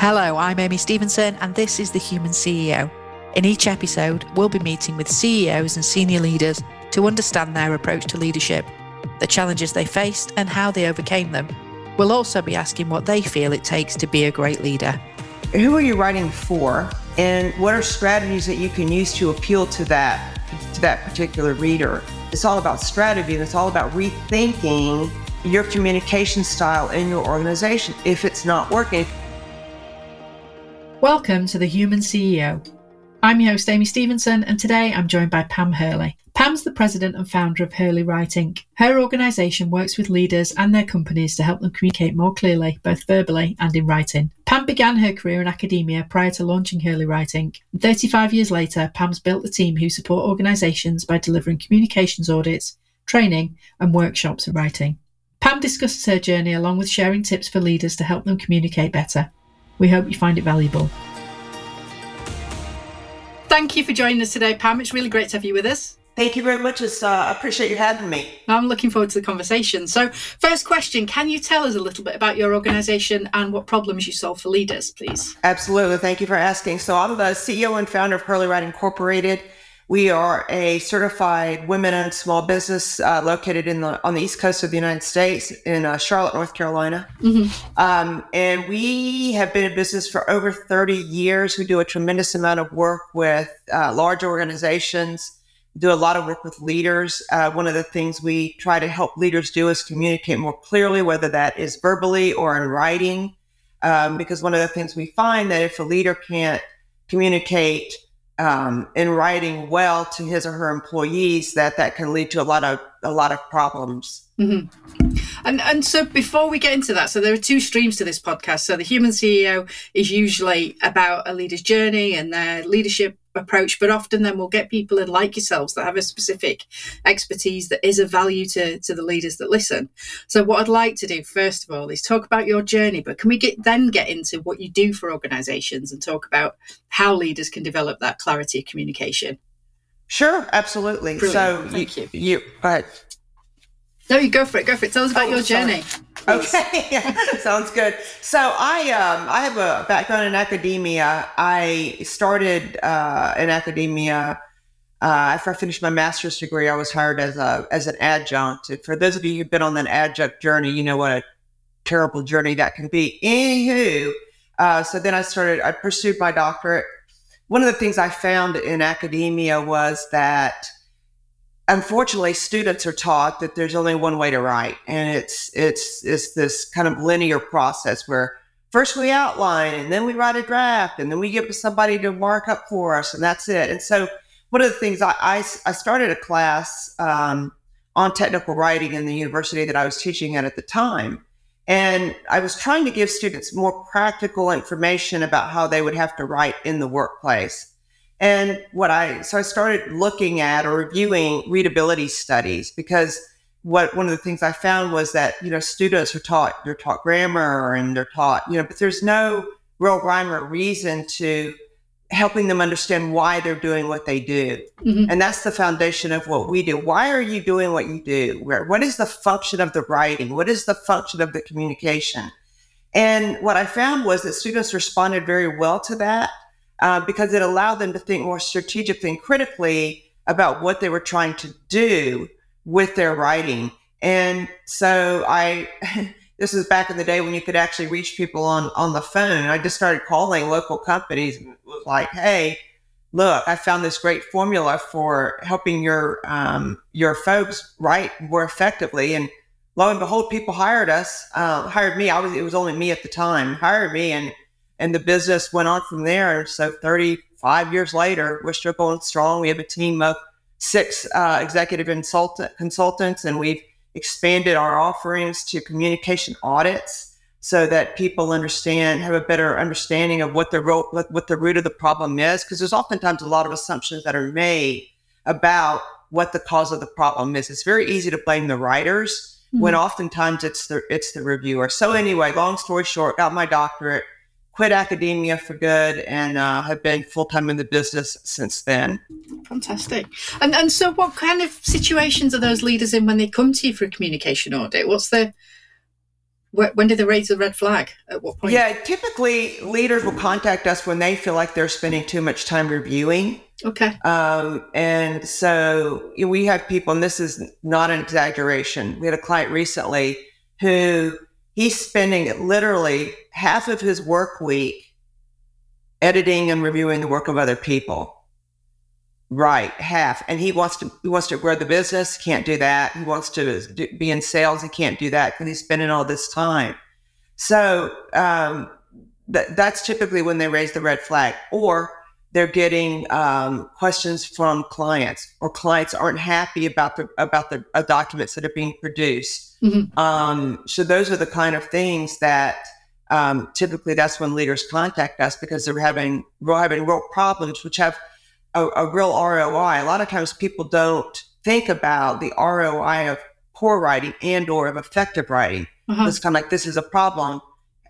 Hello, I'm Amy Stevenson, and this is The Human CEO. In each episode, we'll be meeting with CEOs and senior leaders to understand their approach to leadership, the challenges they faced, and how they overcame them. We'll also be asking what they feel it takes to be a great leader. Who are you writing for, and what are strategies that you can use to appeal to that to that particular reader? It's all about strategy, and it's all about rethinking your communication style in your organization if it's not working. Welcome to The Human CEO. I'm your host, Amy Stevenson, and today I'm joined by Pam Hurley. Pam's the president and founder of Hurley Writing. Her organisation works with leaders and their companies to help them communicate more clearly, both verbally and in writing. Pam began her career in academia prior to launching Hurley Writing. 35 years later, Pam's built the team who support organisations by delivering communications audits, training, and workshops in writing. Pam discusses her journey along with sharing tips for leaders to help them communicate better. We hope you find it valuable. Thank you for joining us today, Pam. It's really great to have you with us. Thank you very much. It's, uh, I appreciate you having me. I'm looking forward to the conversation. So, first question Can you tell us a little bit about your organization and what problems you solve for leaders, please? Absolutely. Thank you for asking. So, I'm the CEO and founder of Hurley Writing Incorporated. We are a certified women-owned small business uh, located in the on the east coast of the United States in uh, Charlotte, North Carolina, mm-hmm. um, and we have been in business for over 30 years. We do a tremendous amount of work with uh, large organizations. Do a lot of work with leaders. Uh, one of the things we try to help leaders do is communicate more clearly, whether that is verbally or in writing. Um, because one of the things we find that if a leader can't communicate um, in writing well to his or her employees, that that can lead to a lot of a lot of problems. Mm-hmm. And and so before we get into that, so there are two streams to this podcast. So the human CEO is usually about a leader's journey and their leadership approach, but often then we'll get people in like yourselves that have a specific expertise that is of value to, to the leaders that listen. So what I'd like to do first of all is talk about your journey, but can we get then get into what you do for organizations and talk about how leaders can develop that clarity of communication? Sure, absolutely. Brilliant. So Thank you, you, you but no, you go for it. Go for it. Tell us about oh, your sorry. Okay, sounds good. So I um, I have a background in academia. I started uh, in academia uh, after I finished my master's degree. I was hired as a as an adjunct. For those of you who've been on an adjunct journey, you know what a terrible journey that can be. Anywho, uh, so then I started. I pursued my doctorate. One of the things I found in academia was that unfortunately students are taught that there's only one way to write and it's it's it's this kind of linear process where first we outline and then we write a draft and then we give somebody to mark up for us and that's it. And so one of the things i i, I started a class um, on technical writing in the university that i was teaching at at the time and i was trying to give students more practical information about how they would have to write in the workplace and what I, so I started looking at or reviewing readability studies because what one of the things I found was that, you know, students are taught, they're taught grammar and they're taught, you know, but there's no real rhyme or reason to helping them understand why they're doing what they do. Mm-hmm. And that's the foundation of what we do. Why are you doing what you do? Where, what is the function of the writing? What is the function of the communication? And what I found was that students responded very well to that uh, because it allowed them to think more strategically and critically about what they were trying to do with their writing. And so I, this is back in the day when you could actually reach people on, on the phone. I just started calling local companies and was like, hey, look, I found this great formula for helping your um, your folks write more effectively. And lo and behold, people hired us, uh, hired me. I was it was only me at the time, hired me, and and the business went on from there. So 35 years later, we're still going strong. We have a team of six uh, executive consultant, consultants, and we've expanded our offerings to communication audits so that people understand, have a better understanding of what the ro- what the root of the problem is. Because there's oftentimes a lot of assumptions that are made about what the cause of the problem is. It's very easy to blame the writers mm-hmm. when oftentimes it's the it's the reviewer. So anyway, long story short, got my doctorate quit academia for good and uh, have been full time in the business since then. Fantastic. And and so, what kind of situations are those leaders in when they come to you for a communication audit? What's the when do they raise the red flag? At what point? Yeah, typically leaders will contact us when they feel like they're spending too much time reviewing. Okay. Um, and so we have people, and this is not an exaggeration. We had a client recently who he's spending literally half of his work week editing and reviewing the work of other people. Right, half. And he wants to he wants to grow the business. Can't do that. He wants to do, be in sales. He can't do that because he's spending all this time. So um, th- that's typically when they raise the red flag, or they're getting um, questions from clients, or clients aren't happy about the about the uh, documents that are being produced. Mm-hmm. Um, so those are the kind of things that um, typically that's when leaders contact us because they're having we're having real problems, which have a, a real ROI. A lot of times people don't think about the ROI of poor writing and or of effective writing. Uh-huh. It's kind of like this is a problem.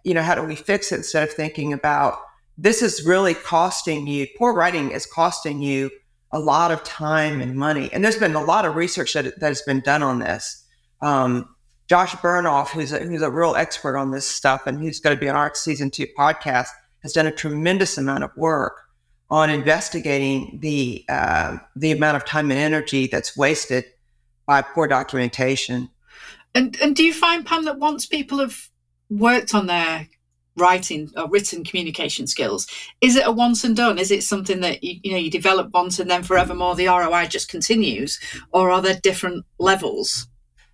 You know, how do we fix it instead of thinking about this is really costing you poor writing is costing you a lot of time and money. And there's been a lot of research that, that has been done on this. Um, Josh Bernoff, who's a, who's a real expert on this stuff, and he's going to be on our season two podcast, has done a tremendous amount of work on investigating the uh, the amount of time and energy that's wasted by poor documentation. And and do you find Pam that once people have worked on their writing or written communication skills, is it a once and done? Is it something that you, you know you develop once and then forevermore the ROI just continues, or are there different levels?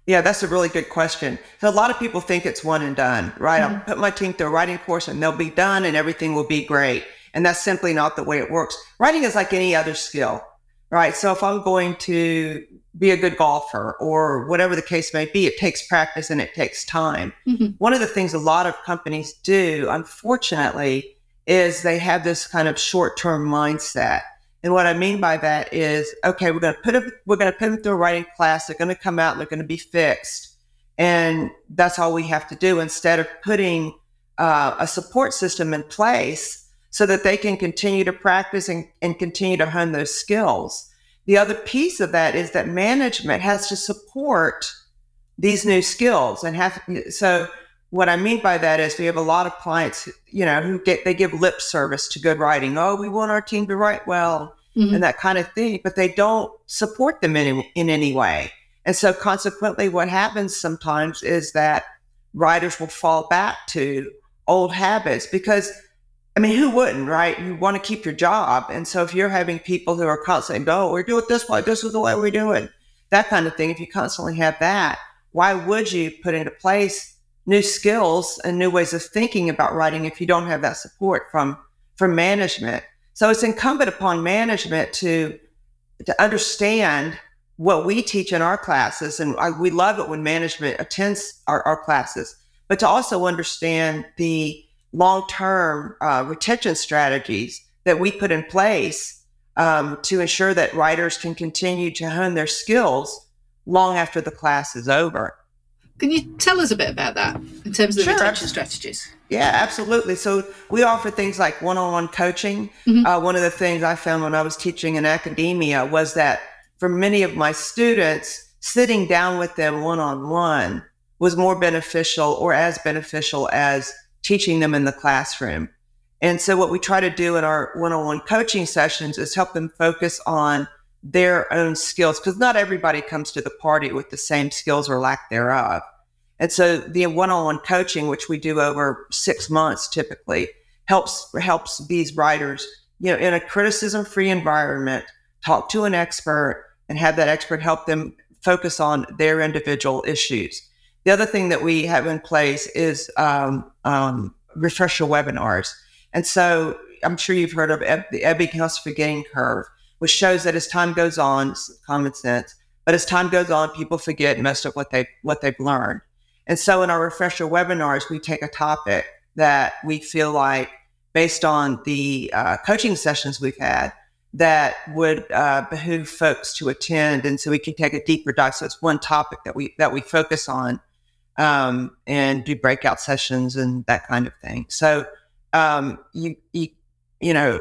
Yeah, that's a really good question. So a lot of people think it's one and done, right? Mm-hmm. I'll put my team through a writing course and they'll be done and everything will be great. And that's simply not the way it works. Writing is like any other skill, right? So if I'm going to be a good golfer or whatever the case may be, it takes practice and it takes time. Mm-hmm. One of the things a lot of companies do, unfortunately, is they have this kind of short term mindset. And what I mean by that is, okay, we're going to put them, we're going to put them through a writing class. They're going to come out they're going to be fixed. And that's all we have to do instead of putting uh, a support system in place so that they can continue to practice and, and continue to hone those skills. The other piece of that is that management has to support these new skills and have so what I mean by that is we have a lot of clients, you know, who get they give lip service to good writing. Oh, we want our team to write well mm-hmm. and that kind of thing, but they don't support them in in any way. And so consequently what happens sometimes is that writers will fall back to old habits because I mean, who wouldn't, right? You want to keep your job. And so if you're having people who are constantly, oh, we're doing it this way, this is the way we're doing that kind of thing. If you constantly have that, why would you put into place new skills and new ways of thinking about writing if you don't have that support from, from management? So it's incumbent upon management to, to understand what we teach in our classes. And I, we love it when management attends our, our classes, but to also understand the, long term uh, retention strategies that we put in place um, to ensure that writers can continue to hone their skills long after the class is over. Can you tell us a bit about that in terms of the retention strategies? Yeah, absolutely. So we offer things like one-on-one coaching. Mm-hmm. Uh, one of the things I found when I was teaching in academia was that for many of my students, sitting down with them one-on-one was more beneficial or as beneficial as teaching them in the classroom. And so what we try to do in our one-on-one coaching sessions is help them focus on their own skills because not everybody comes to the party with the same skills or lack thereof. And so the one-on-one coaching, which we do over six months typically, helps helps these writers, you know, in a criticism-free environment, talk to an expert and have that expert help them focus on their individual issues. The other thing that we have in place is um, um, refresher webinars. And so I'm sure you've heard of the Ebbinghaus forgetting curve, which shows that as time goes on, common sense, but as time goes on, people forget most of what they what they've learned. And so in our refresher webinars, we take a topic that we feel like, based on the uh, coaching sessions we've had, that would uh, behoove folks to attend, and so we can take a deeper dive. So it's one topic that we that we focus on um, and do breakout sessions and that kind of thing. So um, you, you, you know,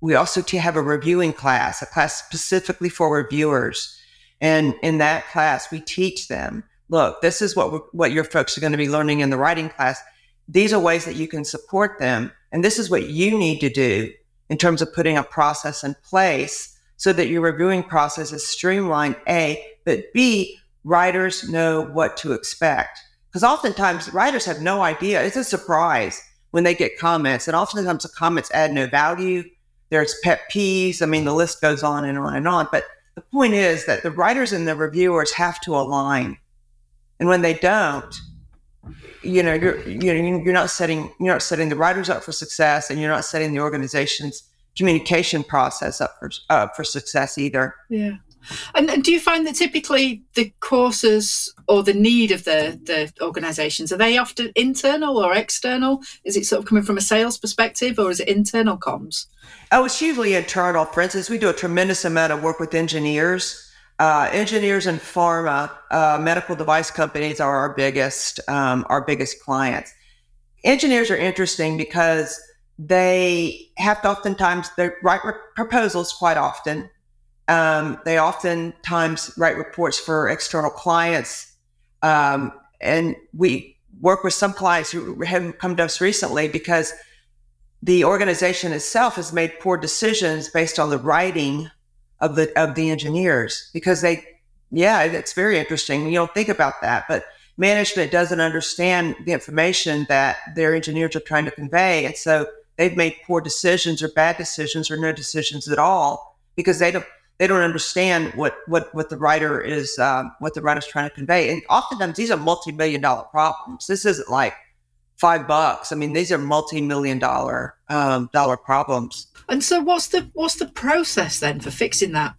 we also have a reviewing class, a class specifically for reviewers. And in that class, we teach them look, this is what what your folks are going to be learning in the writing class. These are ways that you can support them, and this is what you need to do in terms of putting a process in place so that your reviewing process is streamlined. A, but B, writers know what to expect because oftentimes writers have no idea. It's a surprise when they get comments, and oftentimes the comments add no value. There's pet peeves. I mean, the list goes on and on and on. But the point is that the writers and the reviewers have to align and when they don't, you know, you're you know you're not setting you're not setting the writers up for success, and you're not setting the organization's communication process up for uh, for success either. Yeah. And, and, do you find that typically the courses or the need of the, the organisations are they often internal or external? Is it sort of coming from a sales perspective or is it internal comms? Oh, it's usually internal. For instance, we do a tremendous amount of work with engineers uh, engineers and pharma, uh, medical device companies are our biggest um, our biggest clients. Engineers are interesting because they have to oftentimes they write re- proposals quite often. Um, they oftentimes write reports for external clients, um, and we work with some clients who have come to us recently because the organization itself has made poor decisions based on the writing of the of the engineers because they yeah it's very interesting. You don't think about that but management doesn't understand the information that their engineers are trying to convey. And so they've made poor decisions or bad decisions or no decisions at all because they don't they don't understand what what what the writer is um, what the writer's trying to convey and oftentimes these are multi-million dollar problems this isn't like five bucks i mean these are multi-million dollar um, dollar problems and so, what's the what's the process then for fixing that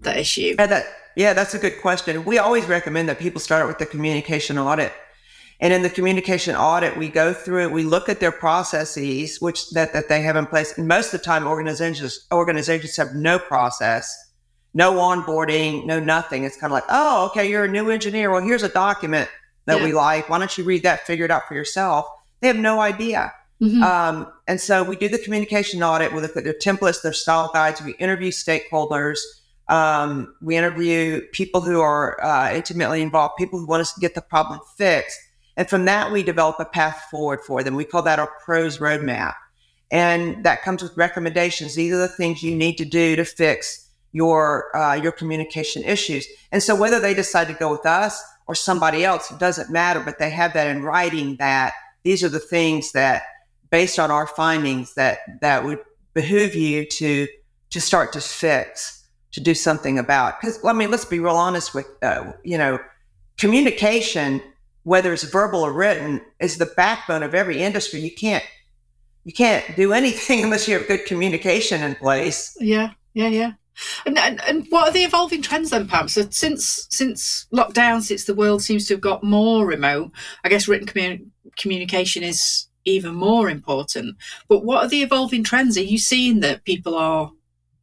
that issue? Yeah, that yeah, that's a good question. We always recommend that people start with the communication audit. And in the communication audit, we go through it. We look at their processes, which that, that they have in place. And most of the time, organizations organizations have no process, no onboarding, no nothing. It's kind of like, oh, okay, you're a new engineer. Well, here's a document that yeah. we like. Why don't you read that, figure it out for yourself? They have no idea. Mm-hmm. Um, and so we do the communication audit. We look at their templates, their style guides. We interview stakeholders. Um, we interview people who are uh, intimately involved, people who want us to get the problem fixed. And from that, we develop a path forward for them. We call that our pros roadmap. And that comes with recommendations. These are the things you need to do to fix your uh, your communication issues. And so whether they decide to go with us or somebody else, it doesn't matter. But they have that in writing that these are the things that based on our findings that that would behoove you to to start to fix to do something about because i mean let's be real honest with uh, you know communication whether it's verbal or written is the backbone of every industry you can't you can't do anything unless you have good communication in place yeah yeah yeah and, and, and what are the evolving trends then, Pam? So since since lockdown, since the world seems to have got more remote, I guess written commun- communication is even more important. But what are the evolving trends? Are you seeing that people are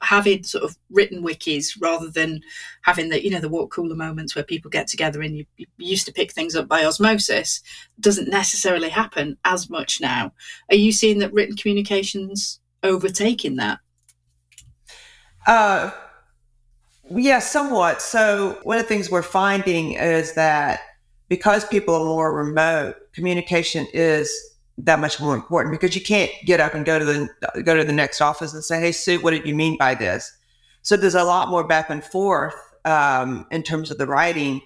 having sort of written wikis rather than having the you know the walk cooler moments where people get together and you, you, used to pick things up by osmosis doesn't necessarily happen as much now are you seeing that written communications overtaking that uh yeah somewhat so one of the things we're finding is that because people are more remote communication is that much more important because you can't get up and go to the go to the next office and say, "Hey, Sue, what did you mean by this?" So there's a lot more back and forth um, in terms of the writing.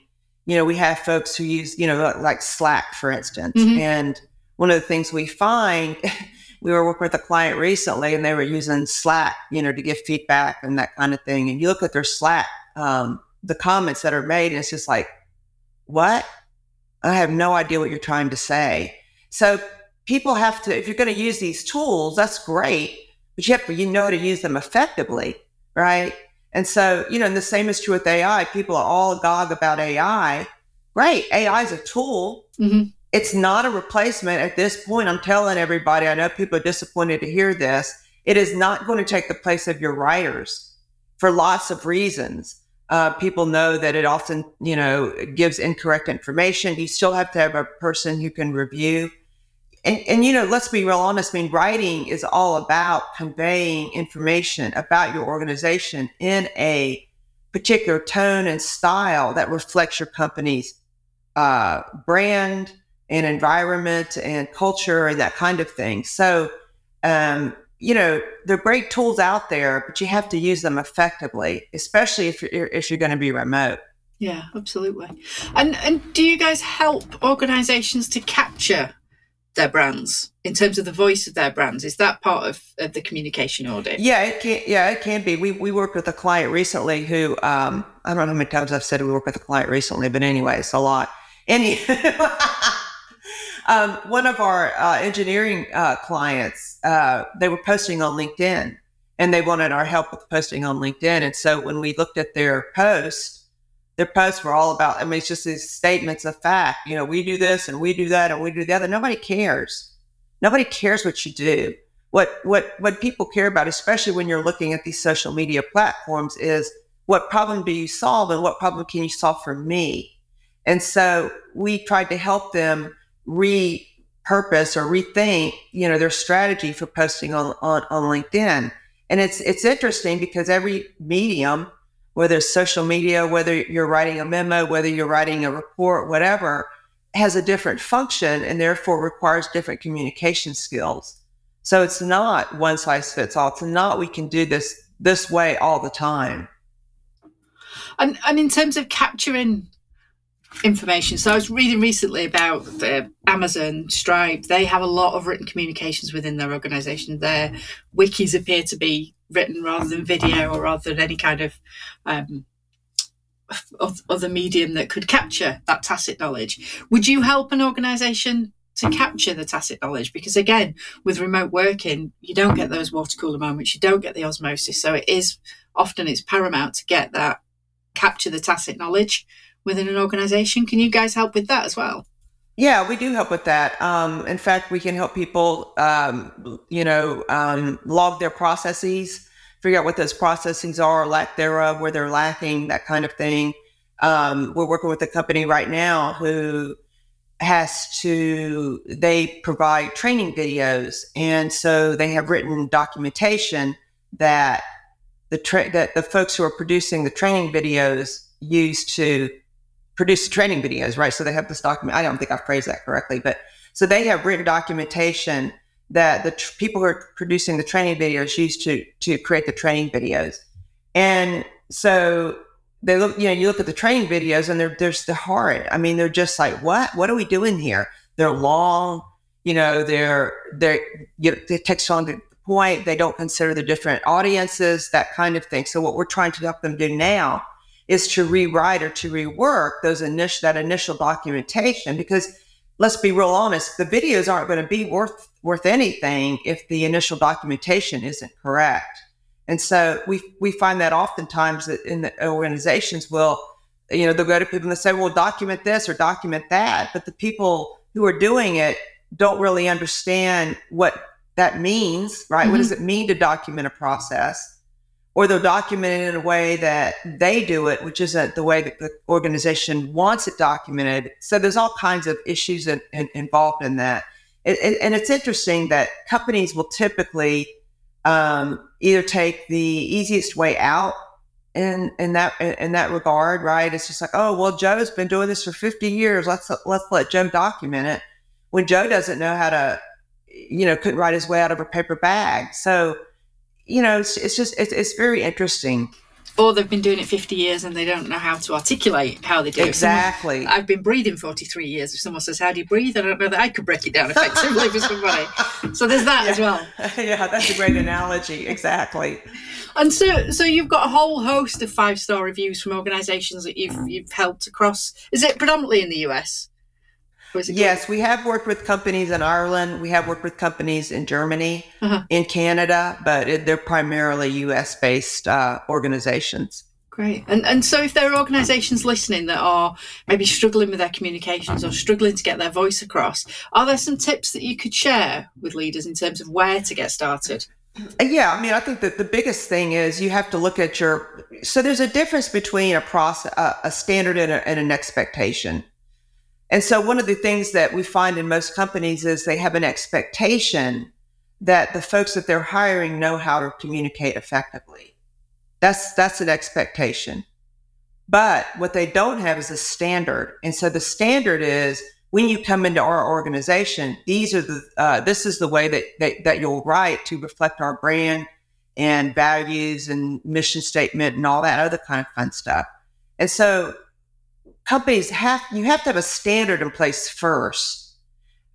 You know, we have folks who use, you know, like Slack, for instance, mm-hmm. and one of the things we find. we were working with a client recently and they were using Slack, you know, to give feedback and that kind of thing. And you look at their Slack, um, the comments that are made, and it's just like, what? I have no idea what you're trying to say. So people have to, if you're going to use these tools, that's great, but you have to, you know, how to use them effectively, right? And so, you know, and the same is true with AI. People are all agog about AI. Great. AI is a tool. Mm-hmm. It's not a replacement at this point. I'm telling everybody, I know people are disappointed to hear this. It is not going to take the place of your writers for lots of reasons. Uh, people know that it often, you know, gives incorrect information. You still have to have a person who can review and, and you know, let's be real honest. I mean, writing is all about conveying information about your organization in a particular tone and style that reflects your company's uh, brand and environment and culture and that kind of thing. So, um, you know, there are great tools out there, but you have to use them effectively, especially if you're, if you're going to be remote. Yeah, absolutely. And and do you guys help organizations to capture their brands in terms of the voice of their brands? Is that part of, of the communication audit? Yeah, it can. Yeah, it can be. We we worked with a client recently who um, I don't know how many times I've said we worked with a client recently, but anyway, it's a lot. Any. um, one of our uh, engineering uh, clients, uh, they were posting on LinkedIn, and they wanted our help with posting on LinkedIn. And so when we looked at their post, their posts were all about, I mean, it's just these statements of fact. You know, we do this and we do that and we do the other. Nobody cares. Nobody cares what you do. What what what people care about, especially when you're looking at these social media platforms, is what problem do you solve and what problem can you solve for me? And so we tried to help them repurpose or rethink, you know, their strategy for posting on, on, on LinkedIn. And it's it's interesting because every medium whether it's social media, whether you're writing a memo, whether you're writing a report, whatever, has a different function and therefore requires different communication skills. So it's not one size fits all. It's not we can do this this way all the time. And and in terms of capturing information, so I was reading recently about the Amazon Stripe. They have a lot of written communications within their organization. Their wikis appear to be written rather than video or rather than any kind of um, other medium that could capture that tacit knowledge. Would you help an organisation to capture the tacit knowledge? Because again, with remote working, you don't get those water cooler moments, you don't get the osmosis. So it is often it's paramount to get that capture the tacit knowledge within an organisation. Can you guys help with that as well? Yeah, we do help with that. Um, in fact, we can help people, um, you know, um, log their processes, figure out what those processes are, lack thereof, where they're lacking, that kind of thing. Um, we're working with a company right now who has to, they provide training videos. And so they have written documentation that the, tra- that the folks who are producing the training videos use to produce training videos, right? So they have this document. I don't think I phrased that correctly, but so they have written documentation that the tr- people who are producing the training videos use to to create the training videos, and so they look. You know, you look at the training videos, and they're there's the horrid. I mean, they're just like, what? What are we doing here? They're long. You know, they're they're you know, it takes on the point. They don't consider the different audiences, that kind of thing. So what we're trying to help them do now is to rewrite or to rework those initial that initial documentation because let's be real honest the videos aren't going to be worth worth anything if the initial documentation isn't correct. And so we we find that oftentimes that in the organizations will you know they'll go to people and say well document this or document that but the people who are doing it don't really understand what that means right? Mm-hmm. what does it mean to document a process or they'll document it in a way that they do it, which isn't the way that the organization wants it documented. So there's all kinds of issues in, in, involved in that. And it's interesting that companies will typically um, either take the easiest way out in in that in that regard, right? It's just like, oh well, Joe's been doing this for 50 years. Let's let's let Joe document it. When Joe doesn't know how to, you know, couldn't write his way out of a paper bag. So you know, it's, it's just, it's, it's very interesting or they've been doing it 50 years and they don't know how to articulate how they do it. Exactly. Someone, I've been breathing 43 years. If someone says, How do you breathe? I don't know that I could break it down effectively for somebody. So there's that yeah. as well. Yeah, that's a great analogy. Exactly. And so so you've got a whole host of five star reviews from organizations that you've you've helped across. Is it predominantly in the US? Yes, we have worked with companies in Ireland. We have worked with companies in Germany, uh-huh. in Canada, but it, they're primarily US based uh, organizations. Great. And and so if there are organizations listening that are maybe struggling with their communications or struggling to get their voice across, are there some tips that you could share with leaders in terms of where to get started? Uh, yeah, I mean, I think that the biggest thing is you have to look at your. So there's a difference between a process, a standard, and, a, and an expectation. And so one of the things that we find in most companies is they have an expectation that the folks that they're hiring know how to communicate effectively. That's that's an expectation. But what they don't have is a standard. And so the standard is when you come into our organization, these are the uh, this is the way that, that that you'll write to reflect our brand and values and mission statement and all that other kind of fun stuff. And so companies have you have to have a standard in place first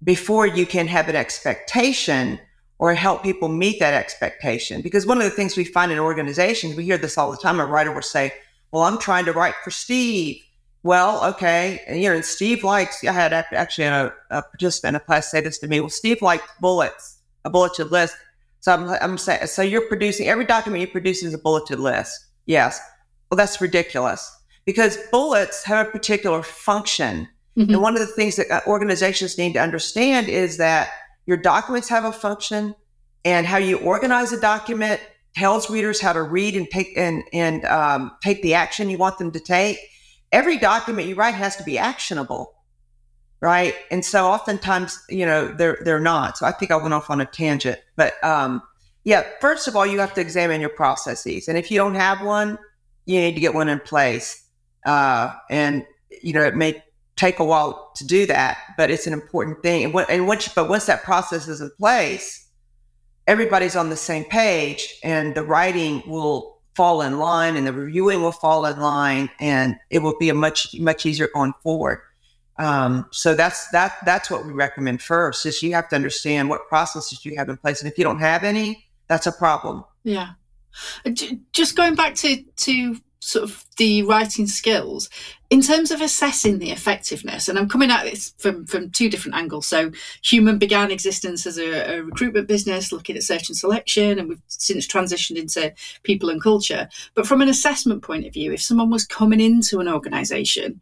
before you can have an expectation or help people meet that expectation. Because one of the things we find in organizations, we hear this all the time. A writer will say, "Well, I'm trying to write for Steve." Well, okay, and you know, and Steve likes. I had actually a, a participant in a class say this to me. Well, Steve likes bullets, a bulleted list. So I'm, I'm saying, so you're producing every document you produce is a bulleted list. Yes. Well, that's ridiculous because bullets have a particular function. Mm-hmm. And one of the things that uh, organizations need to understand is that your documents have a function and how you organize a document tells readers how to read and take and, and um, take the action you want them to take. Every document you write has to be actionable, right? And so oftentimes, you know, they're they're not. So I think I went off on a tangent, but um, yeah. First of all, you have to examine your processes, and if you don't have one, you need to get one in place. Uh, and you know, it may take a while to do that, but it's an important thing. And, what, and once, but once that process is in place, everybody's on the same page, and the writing will fall in line, and the reviewing will fall in line, and it will be a much much easier going forward. Um, so that's that that's what we recommend first. Is you have to understand what processes you have in place, and if you don't have any, that's a problem. Yeah. Just going back to to sort of the writing skills. In terms of assessing the effectiveness and i'm coming at this from from two different angles. So human began existence as a, a, recruitment business looking at search and selection and we've since transitioned into people and culture. But from an assessment point of view if someone was coming into an organization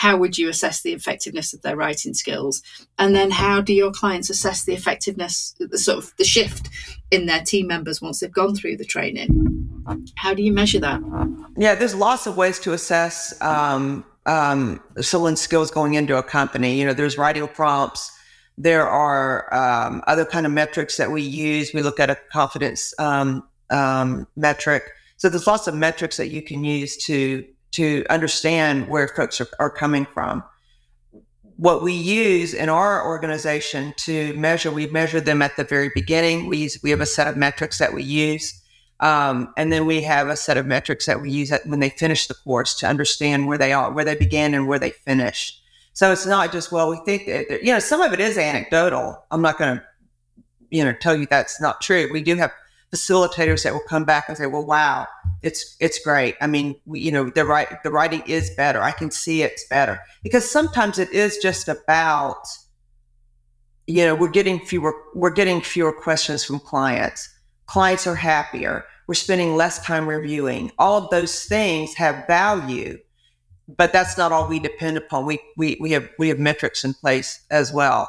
how would you assess the effectiveness of their writing skills? And then how do your clients assess the effectiveness the sort of the shift in their team members once they've gone through the training? How do you measure that? Yeah there's lots of ways to assess um, um, someone's skills going into a company. You know there's writing prompts. There are um, other kind of metrics that we use. We look at a confidence um, um, metric. So there's lots of metrics that you can use to to understand where folks are, are coming from. What we use in our organization to measure, we measure them at the very beginning. We use, we have a set of metrics that we use. Um, and then we have a set of metrics that we use when they finish the course to understand where they are, where they began and where they finish. So it's not just, well, we think that, you know, some of it is anecdotal. I'm not going to, you know, tell you that's not true. We do have facilitators that will come back and say, "Well, wow, it's it's great. I mean, we, you know, the right the writing is better. I can see it's better because sometimes it is just about, you know, we're getting fewer we're getting fewer questions from clients. Clients are happier. We're spending less time reviewing. All of those things have value, but that's not all we depend upon. We we we have we have metrics in place as well.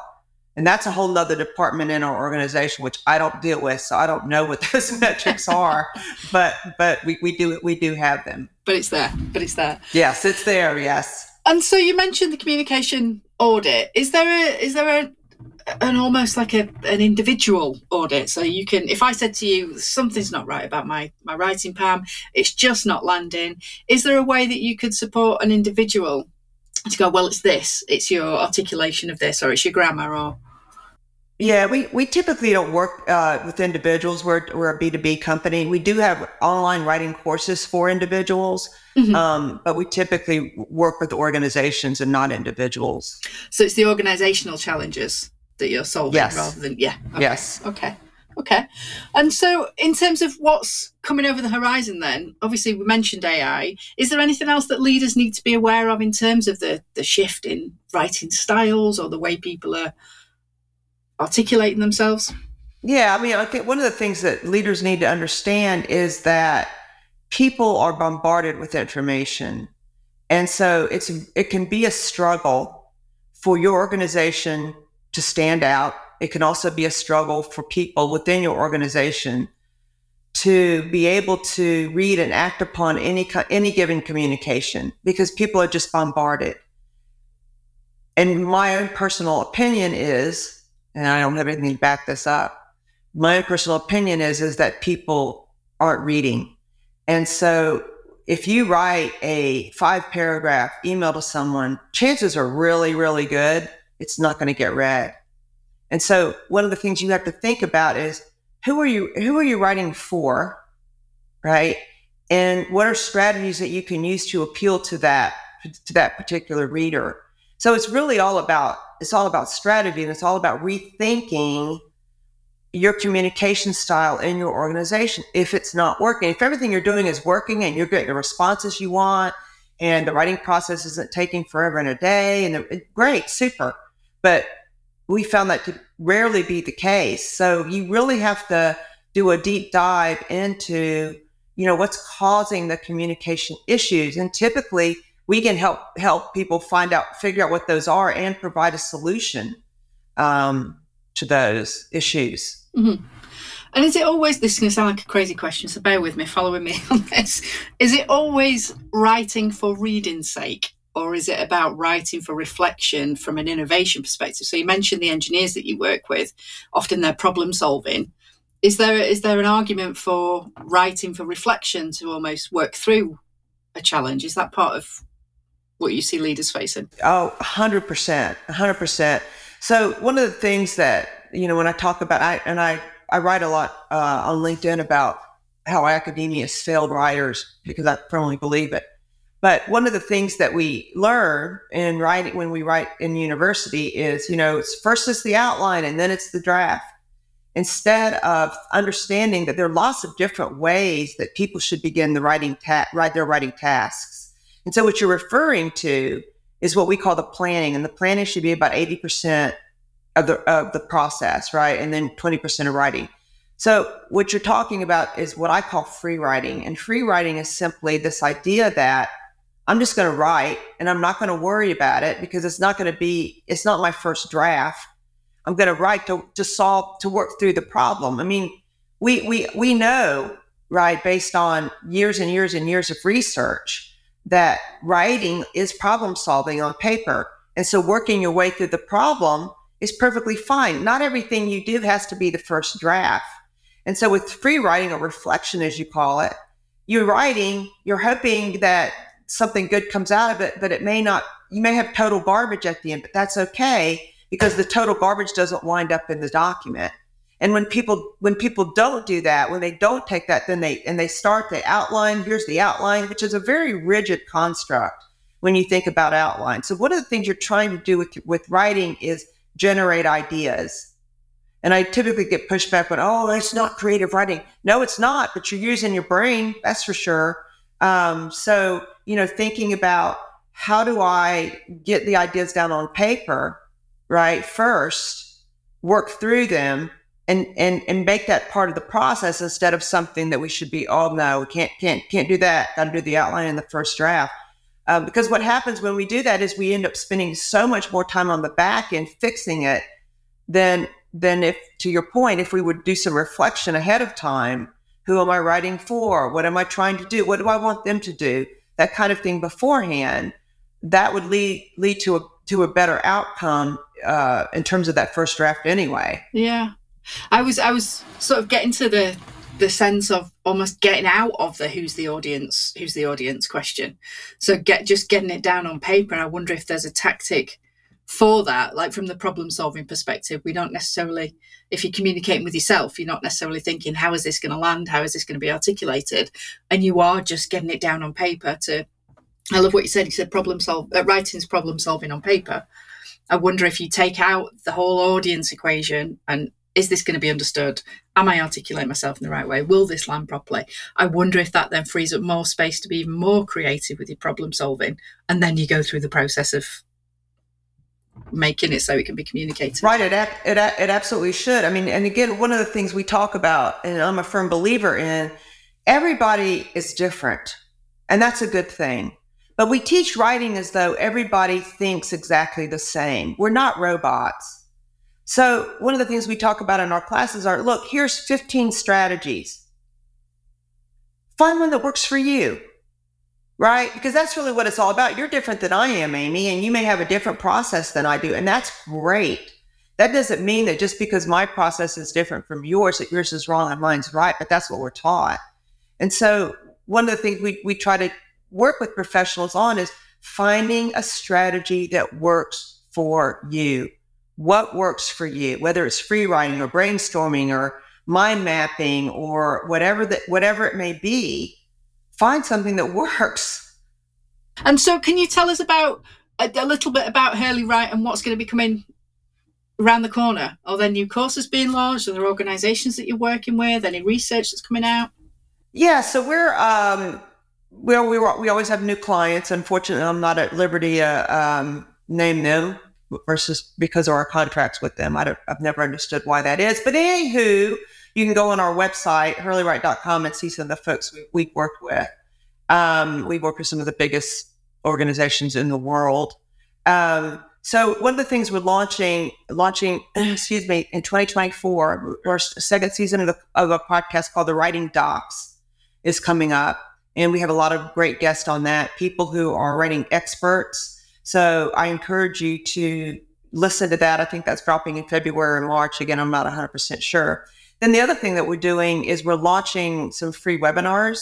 And that's a whole nother department in our organization, which I don't deal with. So I don't know what those metrics are, but, but we, we do, we do have them. But it's there, but it's there. Yes, it's there. Yes. And so you mentioned the communication audit. Is there a, is there a, an almost like a, an individual audit. So you can, if I said to you, something's not right about my, my writing, Pam, it's just not landing. Is there a way that you could support an individual to go, well, it's this, it's your articulation of this, or it's your grammar, or yeah, we, we typically don't work uh, with individuals. We're, we're a B2B company. We do have online writing courses for individuals, mm-hmm. um, but we typically work with organizations and not individuals. So it's the organizational challenges that you're solving yes. rather than, yeah. Okay. Yes. Okay. Okay. And so, in terms of what's coming over the horizon, then, obviously, we mentioned AI. Is there anything else that leaders need to be aware of in terms of the, the shift in writing styles or the way people are articulating themselves? Yeah. I mean, I think one of the things that leaders need to understand is that people are bombarded with information. And so it's it can be a struggle for your organization to stand out it can also be a struggle for people within your organization to be able to read and act upon any any given communication because people are just bombarded. And my own personal opinion is, and I don't have anything to back this up. My own personal opinion is is that people aren't reading, and so if you write a five paragraph email to someone, chances are really, really good it's not going to get read. And so one of the things you have to think about is who are you who are you writing for? Right? And what are strategies that you can use to appeal to that to that particular reader? So it's really all about it's all about strategy and it's all about rethinking your communication style in your organization if it's not working. If everything you're doing is working and you're getting the responses you want and the writing process isn't taking forever and a day and the, great, super. But we found that to rarely be the case. So you really have to do a deep dive into, you know, what's causing the communication issues. And typically we can help help people find out, figure out what those are and provide a solution um, to those issues. Mm-hmm. And is it always, this is going to sound like a crazy question, so bear with me, following me on this. Is it always writing for reading's sake? Or is it about writing for reflection from an innovation perspective? So you mentioned the engineers that you work with, often they're problem solving. Is there is there an argument for writing for reflection to almost work through a challenge? Is that part of what you see leaders facing? Oh, 100%. 100%. So one of the things that, you know, when I talk about, I, and I I write a lot uh, on LinkedIn about how academia has failed writers because I firmly believe it. But one of the things that we learn in writing when we write in university is, you know, it's first it's the outline and then it's the draft. Instead of understanding that there are lots of different ways that people should begin the writing ta- write their writing tasks. And so what you're referring to is what we call the planning, and the planning should be about 80% of the of the process, right? And then 20% of writing. So what you're talking about is what I call free writing. And free writing is simply this idea that I'm just going to write and I'm not going to worry about it because it's not going to be it's not my first draft. I'm going to write to to solve to work through the problem. I mean, we we we know, right, based on years and years and years of research that writing is problem solving on paper. And so working your way through the problem is perfectly fine. Not everything you do has to be the first draft. And so with free writing or reflection, as you call it, you're writing, you're hoping that something good comes out of it, but it may not, you may have total garbage at the end, but that's okay because the total garbage doesn't wind up in the document. And when people when people don't do that, when they don't take that, then they and they start the outline. Here's the outline, which is a very rigid construct when you think about outline. So one of the things you're trying to do with with writing is generate ideas. And I typically get pushback when, oh, that's not creative writing. No, it's not, but you're using your brain, that's for sure. Um, so, you know, thinking about how do I get the ideas down on paper, right? First, work through them and and and make that part of the process instead of something that we should be, oh no, we can't can't can't do that. Got to do the outline in the first draft. Um, because what happens when we do that is we end up spending so much more time on the back end fixing it than than if, to your point, if we would do some reflection ahead of time. Who am I writing for? What am I trying to do? What do I want them to do? That kind of thing beforehand. That would lead lead to a to a better outcome uh, in terms of that first draft, anyway. Yeah, I was I was sort of getting to the the sense of almost getting out of the who's the audience who's the audience question so get just getting it down on paper i wonder if there's a tactic for that like from the problem solving perspective we don't necessarily if you're communicating with yourself you're not necessarily thinking how is this going to land how is this going to be articulated and you are just getting it down on paper to i love what you said you said problem solve uh, writing's problem solving on paper i wonder if you take out the whole audience equation and is this going to be understood? Am I articulating myself in the right way? Will this land properly? I wonder if that then frees up more space to be even more creative with your problem solving. And then you go through the process of making it so it can be communicated. Right. It, it, it absolutely should. I mean, and again, one of the things we talk about, and I'm a firm believer in, everybody is different. And that's a good thing. But we teach writing as though everybody thinks exactly the same. We're not robots so, one of the things we talk about in our classes are look, here's 15 strategies. Find one that works for you, right? Because that's really what it's all about. You're different than I am, Amy, and you may have a different process than I do, and that's great. That doesn't mean that just because my process is different from yours, that yours is wrong and mine's right, but that's what we're taught. And so, one of the things we, we try to work with professionals on is finding a strategy that works for you. What works for you, whether it's free writing or brainstorming or mind mapping or whatever that whatever it may be, find something that works. And so, can you tell us about a, a little bit about Hurley Write and what's going to be coming around the corner? Are there new courses being launched? Are there organisations that you're working with? Any research that's coming out? Yeah, so we're um, well, we we always have new clients. Unfortunately, I'm not at liberty to um, name them versus because of our contracts with them. I have never understood why that is. But anywho, you can go on our website, hurleywrite.com, and see some of the folks we, we've worked with. Um, we work with some of the biggest organizations in the world. Um, so one of the things we're launching, launching, excuse me, in 2024, our second season of, the, of a podcast called The Writing Docs is coming up. And we have a lot of great guests on that, people who are writing experts. So I encourage you to listen to that. I think that's dropping in February or March. Again, I'm not 100% sure. Then the other thing that we're doing is we're launching some free webinars.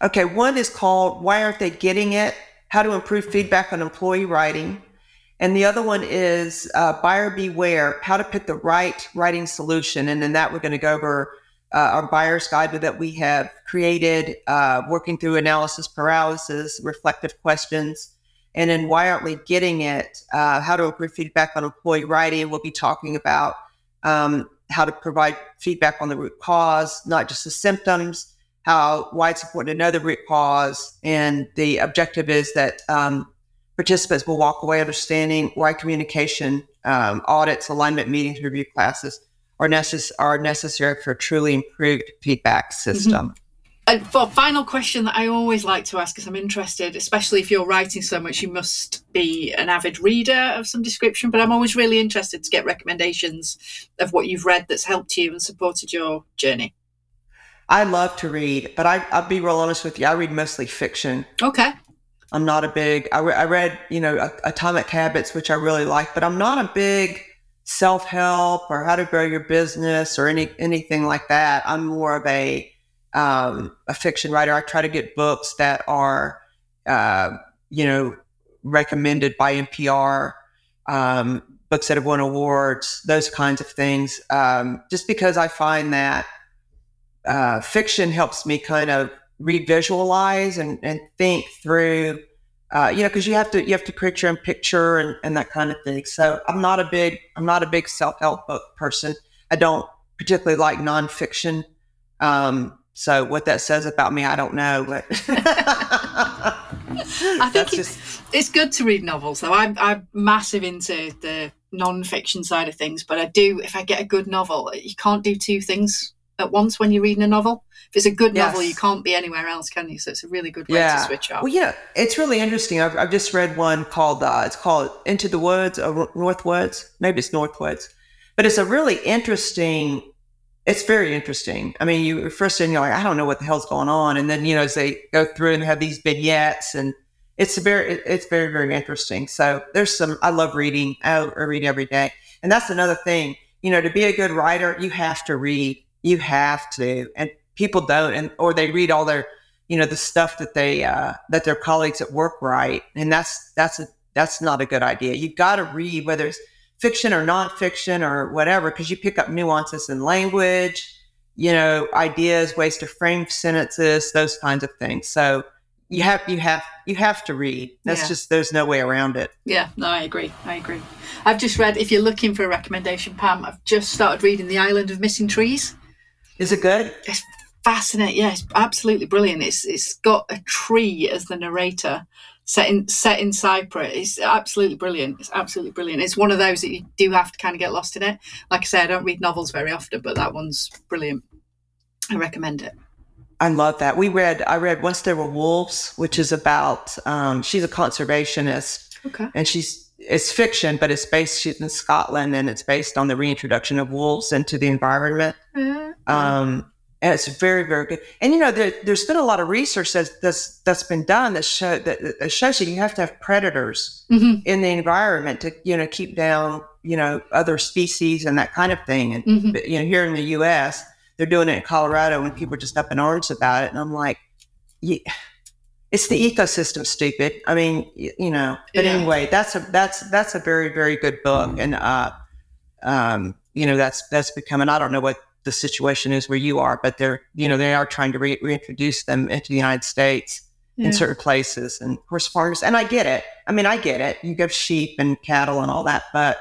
Okay, one is called Why Aren't They Getting It? How to Improve Feedback on Employee Writing. And the other one is uh, Buyer Beware, How to Pick the Right Writing Solution. And in that, we're going to go over uh, our buyer's guide that we have created, uh, working through analysis paralysis, reflective questions. And then why aren't we getting it? Uh, how to improve feedback on employee writing. We'll be talking about um, how to provide feedback on the root cause, not just the symptoms, how why it's important to know the root cause. And the objective is that um, participants will walk away understanding why communication um, audits, alignment meetings, review classes are, necess- are necessary for a truly improved feedback system. Mm-hmm. And for final question that I always like to ask, because I'm interested, especially if you're writing so much, you must be an avid reader of some description. But I'm always really interested to get recommendations of what you've read that's helped you and supported your journey. I love to read, but I, will be real honest with you. I read mostly fiction. Okay. I'm not a big. I, re- I read, you know, Atomic Habits, which I really like, but I'm not a big self help or how to grow your business or any anything like that. I'm more of a um, a fiction writer. I try to get books that are, uh, you know, recommended by NPR, um, books that have won awards, those kinds of things. Um, just because I find that uh, fiction helps me kind of revisualize and, and think through uh, you know, because you have to you have to create your own picture and, and that kind of thing. So I'm not a big I'm not a big self help book person. I don't particularly like nonfiction. Um, so what that says about me, I don't know. But I think it's, just... it's good to read novels. Though I'm I'm massive into the nonfiction side of things, but I do if I get a good novel, you can't do two things at once when you're reading a novel. If it's a good yes. novel, you can't be anywhere else, can you? So it's a really good way yeah. to switch off. Well, yeah, it's really interesting. I've, I've just read one called uh, it's called Into the Woods or North Woods. Maybe it's North Woods, but it's a really interesting. It's very interesting. I mean, you first in you're like, I don't know what the hell's going on, and then you know as they go through and have these vignettes, and it's very it's very very interesting. So there's some. I love reading. I read every day, and that's another thing. You know, to be a good writer, you have to read you have to, and people don't, and or they read all their, you know, the stuff that they uh, that their colleagues at work write, and that's that's a that's not a good idea. You've got to read whether it's fiction or nonfiction or whatever, because you pick up nuances in language, you know, ideas, ways to frame sentences, those kinds of things. So you have you have you have to read. That's yeah. just there's no way around it. Yeah, no, I agree. I agree. I've just read. If you're looking for a recommendation, Pam, I've just started reading The Island of Missing Trees. Is it good? It's fascinating. Yeah, it's absolutely brilliant. It's it's got a tree as the narrator set in set in Cyprus. It's absolutely brilliant. It's absolutely brilliant. It's one of those that you do have to kind of get lost in it. Like I say, I don't read novels very often, but that one's brilliant. I recommend it. I love that. We read. I read Once There Were Wolves, which is about. Um, she's a conservationist. Okay. And she's it's fiction, but it's based. She's in Scotland, and it's based on the reintroduction of wolves into the environment. Uh-huh. Um, and it's very, very good. And you know, there, has been a lot of research that's that's, that's been done that show that, that shows you you have to have predators mm-hmm. in the environment to you know keep down you know other species and that kind of thing. And mm-hmm. you know, here in the U.S., they're doing it in Colorado, and people are just up in arms about it. And I'm like, yeah, it's the ecosystem, stupid. I mean, you know. But Yeah. anyway, that's a that's that's a very very good book, and uh, um, you know, that's that's becoming. I don't know what the situation is where you are, but they're you know they are trying to re- reintroduce them into the United States Yeah. in certain places, and horse farmers. And I get it. I mean, I get it. You have sheep and cattle and all that, but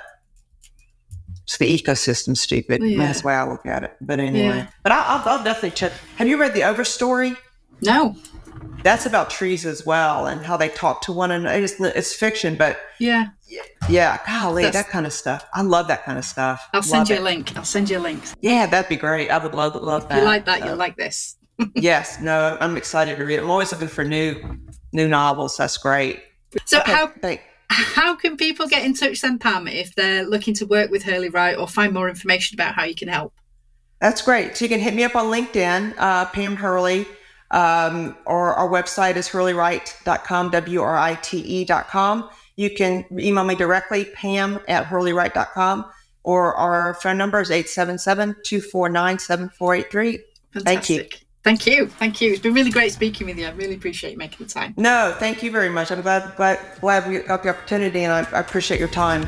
it's the ecosystem, stupid. Yeah. That's the way I look at it. But anyway, Yeah. but I, I'll, I'll definitely check. Have you read the Overstory? No. That's about trees as well and how they talk to one another. It's, it's fiction, but Yeah. Yeah, golly, That's- that kind of stuff. I love that kind of stuff. I'll send Love you it. a link. I'll send you a link. Yeah, that'd be great. I would love love If that. you like that, So, you'll like this. yes, no, I'm excited to read. I'm always looking for new new novels. That's great. So Okay, how thank- how can people get in touch then, Pam, if they're looking to work with Hurley Write or find more information about how you can help? That's great. So you can hit me up on LinkedIn, uh, Pam Hurley, um, or our website is hurleywrite.com, W-R-I-T-E.com. You can email me directly, pam at hurleywrite.com, or our phone number is 877-249-7483. Thank you. Thank you. Thank you. It's been really great speaking with you. I really appreciate you making the time. No, thank you very much. I'm glad glad, glad we got the opportunity, and I, I appreciate your time.